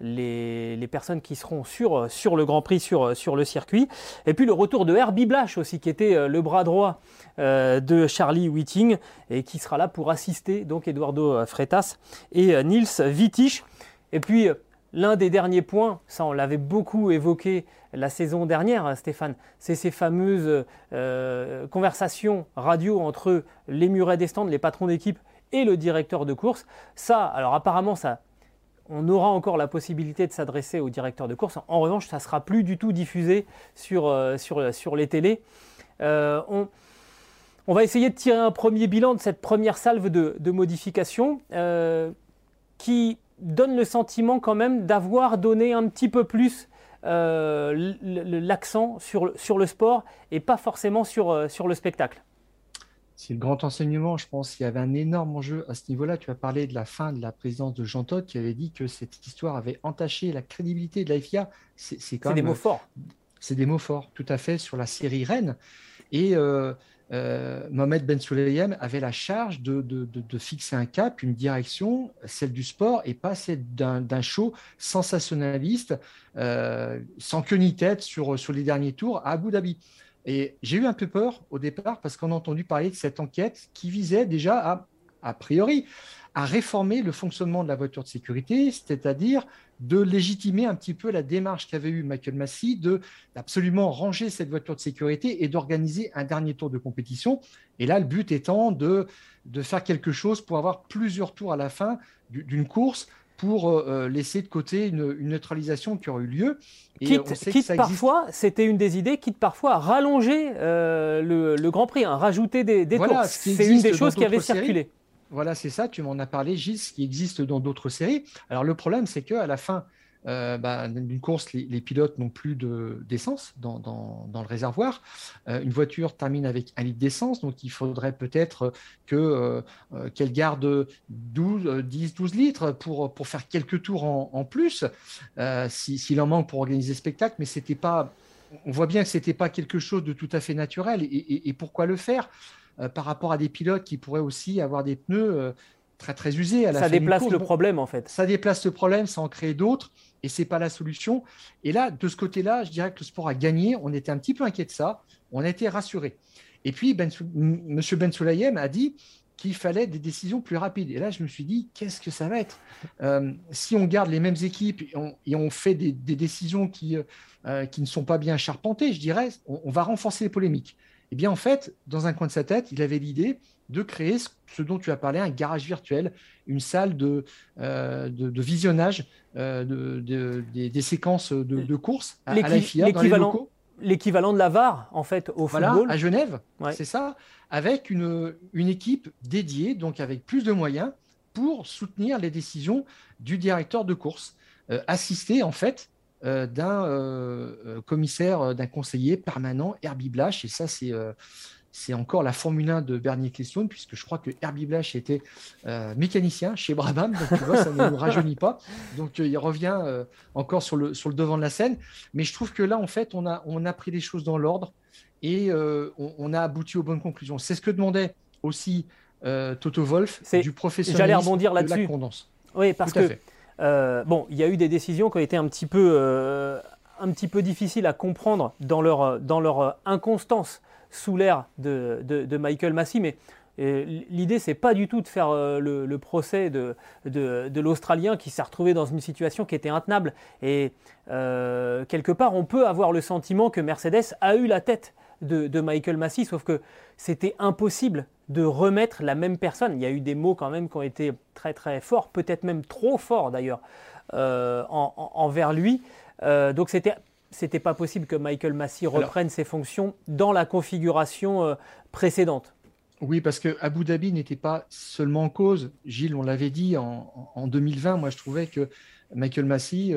Speaker 1: les, personnes qui seront sur, sur le Grand Prix, sur, le circuit. Et puis le retour de Herbie Blash aussi, qui était le bras droit euh, de Charlie Whiting et qui sera là pour assister donc Eduardo Freitas et euh, Nils Wittich. Et puis l'un des derniers points, ça on l'avait beaucoup évoqué la saison dernière, Stéphane, c'est ces fameuses euh, conversations radio entre les murets des stands, les patrons d'équipe et le directeur de course. Ça, alors apparemment, ça, on aura encore la possibilité de s'adresser au directeur de course. En revanche, ça sera plus du tout diffusé sur, sur, sur les télés. on, va essayer de tirer un premier bilan de cette première salve de, modifications euh, qui donne le sentiment quand même d'avoir donné un petit peu plus euh, l'accent sur, sur, le sport et pas forcément sur, euh, sur le spectacle.
Speaker 2: C'est le grand enseignement, je pense. qu'il y avait un énorme enjeu à ce niveau-là. Tu as parlé de la fin de la présidence de Jean Todt qui avait dit que cette histoire avait entaché la crédibilité de la FIA.
Speaker 1: C'est des mots forts.
Speaker 2: C'est des mots forts, tout à fait, sur la série Rennes. Et euh, Mohamed Ben Sulayem avait la charge de, fixer un cap, une direction, celle du sport, et pas celle d'un show sensationnaliste, euh, sans queue ni tête sur, sur les derniers tours à Abu Dhabi. Et j'ai eu un peu peur au départ parce qu'on a entendu parler de cette enquête qui visait déjà à, a priori, à réformer le fonctionnement de la voiture de sécurité, c'est-à-dire de légitimer un petit peu la démarche qu'avait eue Michael Massey de d'absolument ranger cette voiture de sécurité et d'organiser un dernier tour de compétition. Et là, le but étant de, de faire quelque chose pour avoir plusieurs tours à la fin d'une course pour euh, laisser de côté une, neutralisation qui aurait eu lieu.
Speaker 1: Et quitte, parfois, c'était une des idées, quitte parfois à rallonger euh, le, Grand Prix, à hein, rajouter des, des tours. C'est une des choses qui avait circulé.
Speaker 2: Voilà, c'est ça, tu m'en as parlé, Gilles, ce qui existe dans d'autres séries. Alors le problème, c'est qu'à la fin euh, bah, d'une course, les, pilotes n'ont plus d'essence dans, dans, le réservoir. Euh, une voiture termine avec un litre d'essence, donc il faudrait peut-être euh, qu'elle garde 12, 10, 12 litres pour, faire quelques tours en, plus, s'il en manque pour organiser le spectacle, mais ce n'était pas on voit bien que ce n'était pas quelque chose de tout à fait naturel. Et, pourquoi le faire? Par rapport à des pilotes qui pourraient aussi avoir des pneus très très usés à la
Speaker 1: Ça déplace le problème en fait.
Speaker 2: Ça déplace le problème, ça en crée d'autres et c'est pas la solution. Et là, de ce côté-là, je dirais que le sport a gagné. On était un petit peu inquiet de ça. On a été rassuré. Et puis, ben, M. Ben Soulayem a dit qu'il fallait des décisions plus rapides. Et là, je me suis dit, qu'est-ce que ça va être? Euh, Si on garde les mêmes équipes et on, fait des, décisions qui, euh, qui ne sont pas bien charpentées, je dirais, on, va renforcer les polémiques. Eh bien, en fait, dans un coin de sa tête, il avait l'idée de créer ce, dont tu as parlé, un garage virtuel, une salle de, euh, de, visionnage de, des, séquences de, courses à, à la FIA dans les locaux.
Speaker 1: l'équivalent de la VAR, en fait, au voilà,
Speaker 2: à Genève, c'est ça, avec une, une, équipe dédiée, donc avec plus de moyens, pour soutenir les décisions du directeur de course, euh, assisté, en fait, euh, d'un euh, commissaire, d'un conseiller permanent, Herbie Blash, et ça, c'est c'est encore la Formule 1 de Bernie Ecclestone, puisque je crois que Herbie Blash était euh, mécanicien chez Brabham, donc tu vois, ça ne nous rajeunit pas. Donc euh, il revient euh, encore sur le, sur le devant de la scène. Mais je trouve que là, en fait, on a, on a pris les choses dans l'ordre et on, a abouti aux bonnes conclusions. C'est ce que demandait aussi Toto Wolf du professionnalisme
Speaker 1: J'allais rebondir là-dessus. Oui, parce
Speaker 2: que
Speaker 1: bon, il y a eu des décisions qui ont été un petit peu, un petit peu difficiles à comprendre dans leur, dans leur inconstance sous l'ère de, Michael Massey, mais euh, l'idée, c'est pas du tout de faire euh, le, procès de, l'Australien qui s'est retrouvé dans une situation qui était intenable. Et euh, quelque part, on peut avoir le sentiment que Mercedes a eu la tête de, Michael Massey, sauf que c'était impossible de remettre la même personne. Il y a eu des mots quand même qui ont été très très forts, peut-être même trop forts d'ailleurs, envers lui. donc c'était c'était pas possible que Michael Massey reprenne ses fonctions dans la configuration euh, précédente.
Speaker 2: Oui, parce que Abu Dhabi n'était pas seulement en cause. Gilles, on l'avait dit en, 2020. Moi, je trouvais que Michael Massey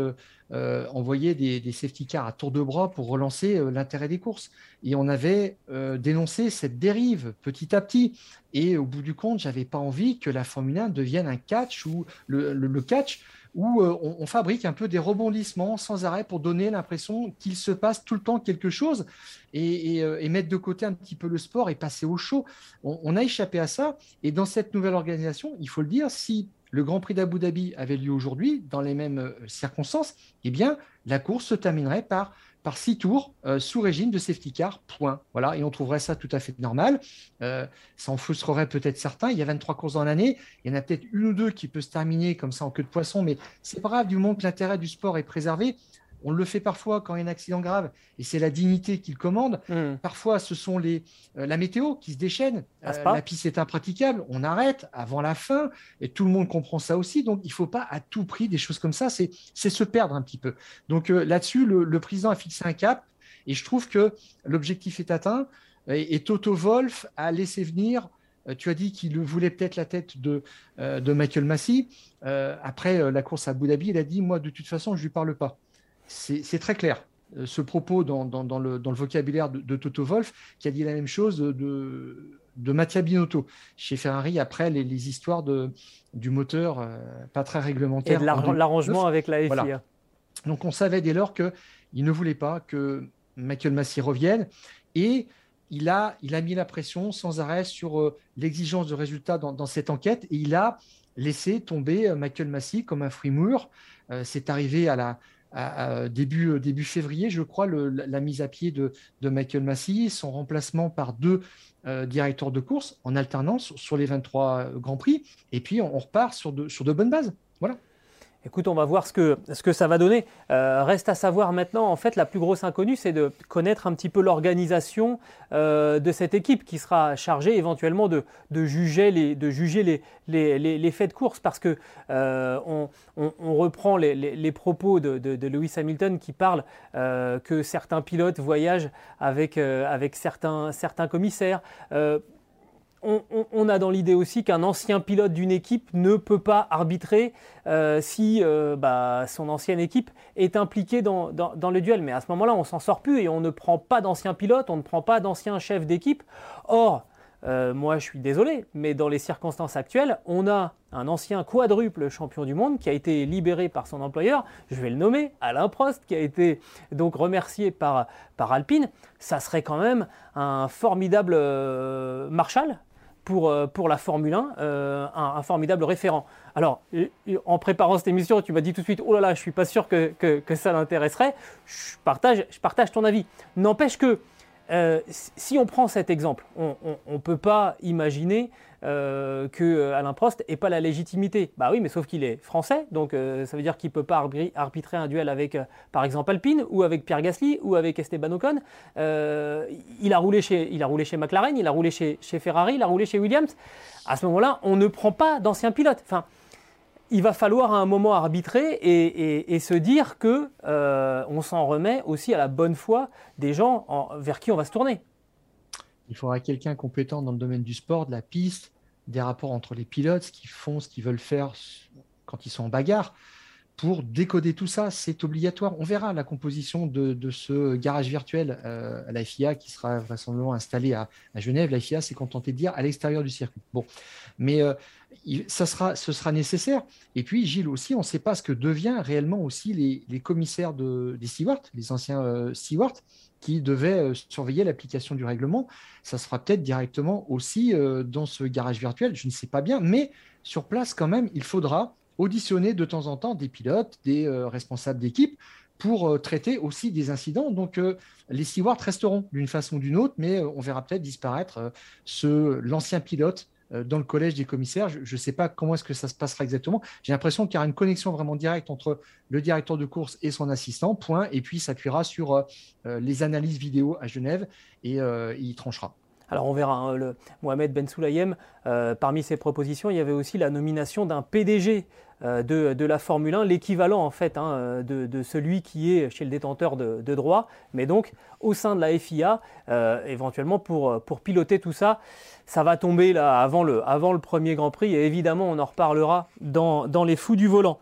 Speaker 2: euh, euh, envoyait des, safety cars à tour de bras pour relancer l'intérêt des courses. Et on avait dénoncé cette dérive petit à petit. Et au bout du compte, j'avais pas envie que la Formule 1 devienne un catch ou le catch où euh, on, fabrique un peu des rebondissements sans arrêt pour donner l'impression qu'il se passe tout le temps quelque chose et, euh, mettre de côté un petit peu le sport et passer au chaud. On, a échappé à ça. Et dans cette nouvelle organisation, il faut le dire, si le Grand Prix d'Abu Dhabi avait lieu aujourd'hui, dans les mêmes euh, circonstances, eh bien, la course se terminerait par par six tours euh, sous régime de safety car, point. Voilà, et on trouverait ça tout à fait normal. Euh, ça en frustrerait peut-être certains. Il y a 23 courses dans l'année. Il y en a peut-être une ou deux qui peut se terminer comme ça en queue de poisson, mais c'est pas grave du moment que l'intérêt du sport est préservé. On le fait parfois quand il y a un accident grave et c'est la dignité qui le commande. Hmm. Parfois, ce sont les, euh, la météo qui se déchaîne. Euh, la piste est impraticable. On arrête avant la fin et tout le monde comprend ça aussi. Donc, il ne faut pas à tout prix des choses comme ça. C'est se perdre un petit peu. Donc, euh, là-dessus, le, président a fixé un cap et je trouve que l'objectif est atteint. Et, Toto Wolf a laissé venir tu as dit qu'il voulait peut-être la tête de, de Michael Massey. après la course à Abu Dhabi, il a dit Moi, de toute façon, je ne lui parle pas c'est très clair. Euh, ce propos dans, le, vocabulaire de, Toto Wolf, qui a dit la même chose de, de Mattia Binotto chez Ferrari après les, histoires du moteur euh, pas très réglementaire.
Speaker 1: Et de l'arrangement avec la FIA.
Speaker 2: Donc on savait dès lors qu'il ne voulait pas que Michael Massey revienne et il a, il a mis la pression sans arrêt sur euh, l'exigence de résultats dans, cette enquête et il a laissé tomber Michael Massey comme un fruit mûr. c'est arrivé à la, début, euh, début février, je crois, la, mise à pied de, Michael Massey, son remplacement par deux euh, directeurs de course en alternance sur les 23 euh, Grands Prix, et puis on, repart sur de, sur de bonnes bases. Voilà.
Speaker 1: Écoute, on va voir ce que, ça va donner. Euh, reste à savoir maintenant, en fait, la plus grosse inconnue, c'est de connaître un petit peu l'organisation euh, de cette équipe qui sera chargée éventuellement de, juger, les, faits de course parce que euh, on, reprend les, propos de, Lewis Hamilton qui parle que certains pilotes voyagent avec, certains commissaires on, a dans l'idée aussi qu'un ancien pilote d'une équipe ne peut pas arbitrer euh, si euh, bah, son ancienne équipe est impliquée dans, le duel. Mais à ce moment-là, on s'en sort plus et on ne prend pas d'anciens pilotes, on ne prend pas d'anciens chefs d'équipe. Or, euh, moi je suis désolé, mais dans les circonstances actuelles, on a un ancien quadruple champion du monde qui a été libéré par son employeur, je vais le nommer, Alain Prost, qui a été donc remercié par, Alpine. Ça serait quand même un formidable Marshall pour, euh, pour la Formule 1, un, formidable référent. Alors, en préparant cette émission, tu m'as dit tout de suite, oh là là, je suis pas sûr que, que, ça l'intéresserait. Je partage, je partage ton avis. N'empêche que euh, si on prend cet exemple, on ne peut pas imaginer euh, que euh, Alain Prost n'ait pas la légitimité. Bah oui, mais sauf qu'il est français, donc ça veut dire qu'il ne peut pas arbitrer un duel avec, par exemple, Alpine, ou avec Pierre Gasly, ou avec Esteban Ocon. il, a roulé chez, il a roulé chez McLaren, il a roulé chez, Ferrari, il a roulé chez Williams. À ce moment-là, on ne prend pas d'anciens pilotes. Enfin, il va falloir à un moment arbitrer et, se dire que euh, on s'en remet aussi à la bonne foi des gens vers qui on va se tourner.
Speaker 2: Il faudra quelqu'un compétent dans le domaine du sport, de la piste, des rapports entre les pilotes, ce qu'ils font, ce qu'ils veulent faire quand ils sont en bagarre. Pour décoder tout ça, c'est obligatoire. On verra la composition de, ce garage virtuel euh, à la FIA qui sera vraisemblablement installé à, Genève. La FIA s'est contentée de dire à l'extérieur du circuit. Bon, mais euh, sera, ce sera nécessaire. Et puis, Gilles aussi, on ne sait pas ce que devient réellement aussi les, commissaires de, des stewards, les anciens euh, qui devaient euh, surveiller l'application du règlement. Ça sera peut-être directement aussi euh, dans ce garage virtuel, je ne sais pas bien, mais sur place quand même, il faudra auditionner de temps en temps des pilotes, des responsables d'équipe pour traiter aussi des incidents. Donc, les stewards resteront d'une façon ou d'une autre, mais on verra peut-être disparaître l'ancien pilote euh, dans le collège des commissaires. Je ne sais pas comment est-ce que ça se passera exactement. J'ai l'impression qu'il y aura une connexion vraiment directe entre le directeur de course et son assistant, point, et puis s'appuiera sur euh, euh, les analyses vidéo à Genève et il tranchera.
Speaker 1: Alors on verra, hein, Mohamed Ben Soulayem, parmi ses propositions, il y avait aussi la nomination d'un PDG de, la Formule 1, l'équivalent en fait hein, de, celui qui est chez le détenteur de, droit, mais donc au sein de la FIA, éventuellement pour, piloter tout ça ça va tomber là avant le, premier Grand Prix et évidemment on en reparlera dans les fous du volant.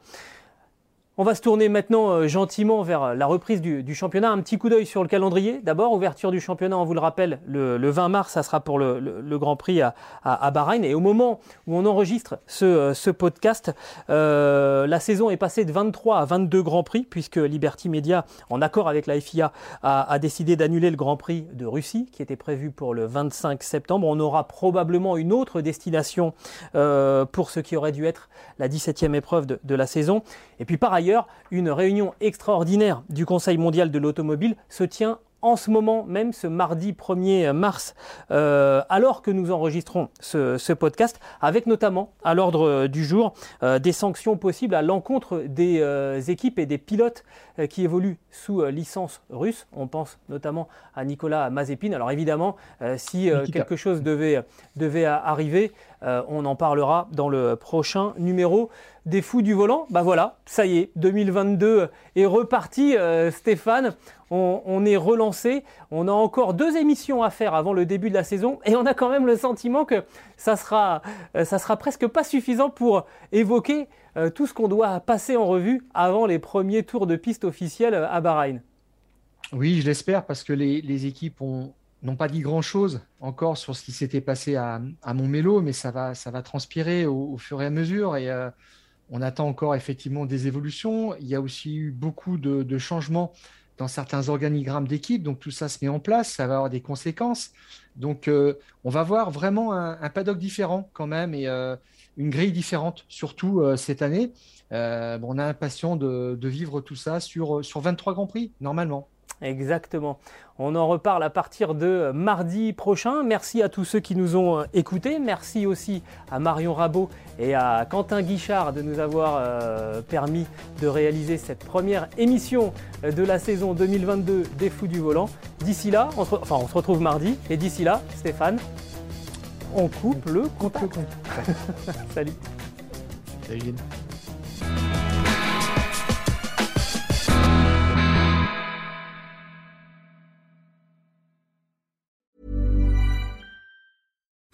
Speaker 1: On va se tourner maintenant euh, gentiment vers la reprise du, championnat. Un petit coup d'œil sur le calendrier. D'abord, ouverture du championnat, on vous le rappelle, le, 20 mars, ça sera pour le, Grand Prix à, Bahreïn. Et au moment où on enregistre ce, euh, podcast, euh, la saison est passée de 23 à 22 Grands Prix, puisque Liberty Media, en accord avec la FIA, a, décidé d'annuler le Grand Prix de Russie, qui était prévu pour le 25 septembre. On aura probablement une autre destination pour ce qui aurait dû être la 17e épreuve de la saison. Et puis par ailleurs, une réunion extraordinaire du Conseil mondial de l'automobile se tient en ce moment même, ce mardi 1er mars, euh, alors que nous enregistrons ce, podcast, avec notamment à l'ordre du jour euh, des sanctions possibles à l'encontre des euh, équipes et des pilotes qui évoluent sous licence russe. On pense notamment à Nicolas Mazepin. Alors évidemment, si quelque chose devait, devait arriver, on en parlera dans le prochain numéro des fous du volant. Bah voilà, ça y est, 2022 est reparti, euh, Stéphane. On, est relancé. On a encore deux émissions à faire avant le début de la saison et on a quand même le sentiment que ça sera, euh, ça sera presque pas suffisant pour évoquer euh, tout ce qu'on doit passer en revue avant les premiers tours de piste officiels à Bahreïn.
Speaker 2: Oui, je l'espère parce que les, équipes n'ont pas dit grand-chose encore sur ce qui s'était passé à, Montmélo, mais ça va, ça va transpirer au, fur et à mesure. Et on attend encore effectivement des évolutions. Il y a aussi eu beaucoup de, changements dans certains organigrammes d'équipe, donc tout ça se met en place, ça va avoir des conséquences. Donc euh, on va voir vraiment un, paddock différent quand même et euh, une grille différente, surtout euh, cette année. on est impatient de, de, vivre tout ça sur, sur 23 Grands Prix, normalement.
Speaker 1: Exactement. On en reparle à partir de mardi prochain. Merci à tous ceux qui nous ont euh, écoutés. Merci aussi à Marion Rabot et à Quentin Guichard de nous avoir euh, permis de réaliser cette première émission euh, de la saison 2022 des Fous du Volant. D'ici là, on se, enfin, on se retrouve mardi. Et d'ici là, Stéphane, on coupe le contact. Salut. Salut.